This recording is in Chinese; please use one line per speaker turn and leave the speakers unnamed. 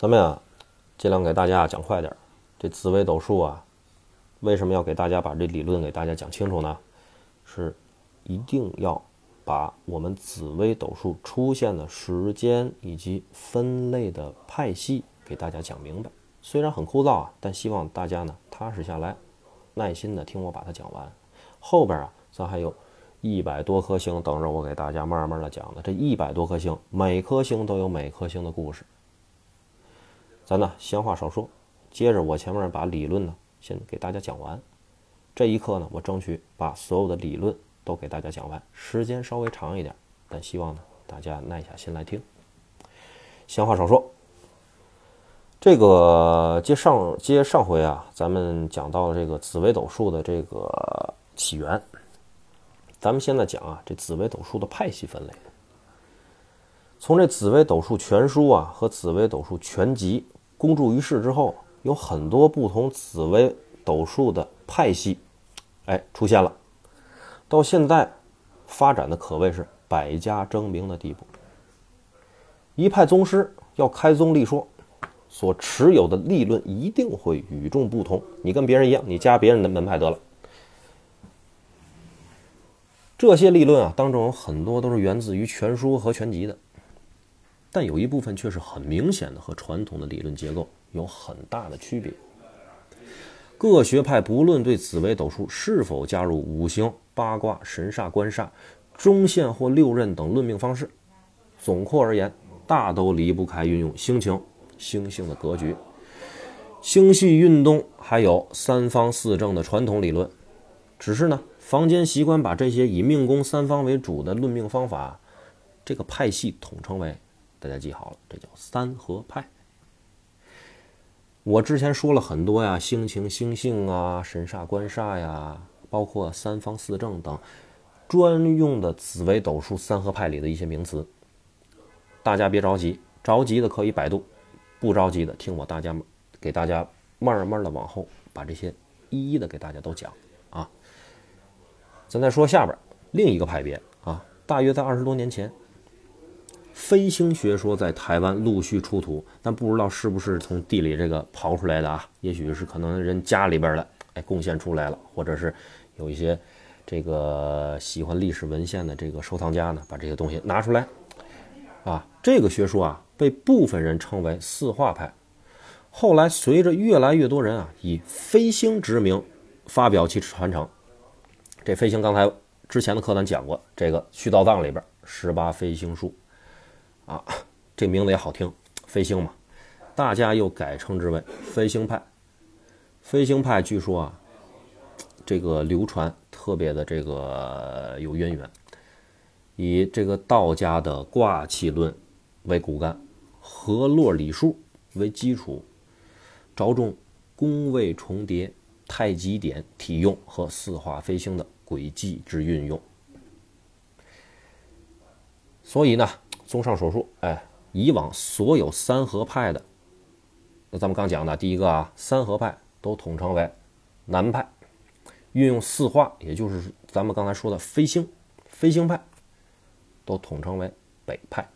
咱们呀，尽量给大家讲快点儿。这紫微斗数啊，为什么要给大家把这理论给大家讲清楚呢？是一定要把我们紫微斗数出现的时间以及分类的派系给大家讲明白。虽然很枯燥啊，但希望大家呢踏实下来，耐心的听我把它讲完。后边啊，咱还有一百多颗星等着我给大家慢慢的讲的。这一百多颗星，每颗星都有每颗星的故事。咱呢闲话少说，接着我前面把理论呢先给大家讲完。这一课呢，我争取把所有的理论都给大家讲完，时间稍微长一点，但希望呢大家耐下心来听。闲话少说。这个接上接上回啊，咱们讲到这个紫微斗数的这个起源。咱们现在讲啊，这紫微斗数的派系分类。从这紫微斗数全书啊和紫微斗数全集公诸于世之后，有很多不同紫微斗数的派系，哎出现了。到现在发展的可谓是百家争鸣的地步。一派宗师要开宗立说。所持有的立论一定会与众不同。你跟别人一样，你加别人的门派得了。这些立论啊，当中有很多都是源自于全书和全集的，但有一部分却是很明显的和传统的理论结构有很大的区别。各学派不论对紫微斗数是否加入五行、八卦、神煞、官煞、中线或六壬等论命方式，总括而言，大都离不开运用星情。星性的格局、星系运动，还有三方四正的传统理论，只是呢，坊间习惯把这些以命宫三方为主的论命方法，这个派系统称为，大家记好了，这叫三合派。我之前说了很多呀，星情、星性啊，神煞、官煞呀，包括三方四正等专用的紫微斗数三合派里的一些名词，大家别着急，着急的可以百度。不着急的，听我大家给大家慢慢的往后把这些一一的给大家都讲啊。咱再说下边另一个派别啊，大约在二十多年前，飞星学说在台湾陆续出土，但不知道是不是从地里这个刨出来的啊？也许是可能人家里边的哎贡献出来了，或者是有一些这个喜欢历史文献的这个收藏家呢，把这些东西拿出来啊。这个学说啊。被部分人称为四化派，后来随着越来越多人啊以飞星之名发表其传承。这飞星刚才之前的课咱讲过，这个《续道藏》里边十八飞星术啊，这名字也好听，飞星嘛，大家又改称之为飞星派。飞星派据说啊，这个流传特别的这个有渊源，以这个道家的卦气论为骨干。河洛理数为基础，着重宫位重叠、太极点体用和四化飞星的轨迹之运用。所以呢，综上所述，哎，以往所有三合派的，那咱们刚讲的第一个啊，三合派都统称为南派，运用四化，也就是咱们刚才说的飞星、飞星派，都统称为北派。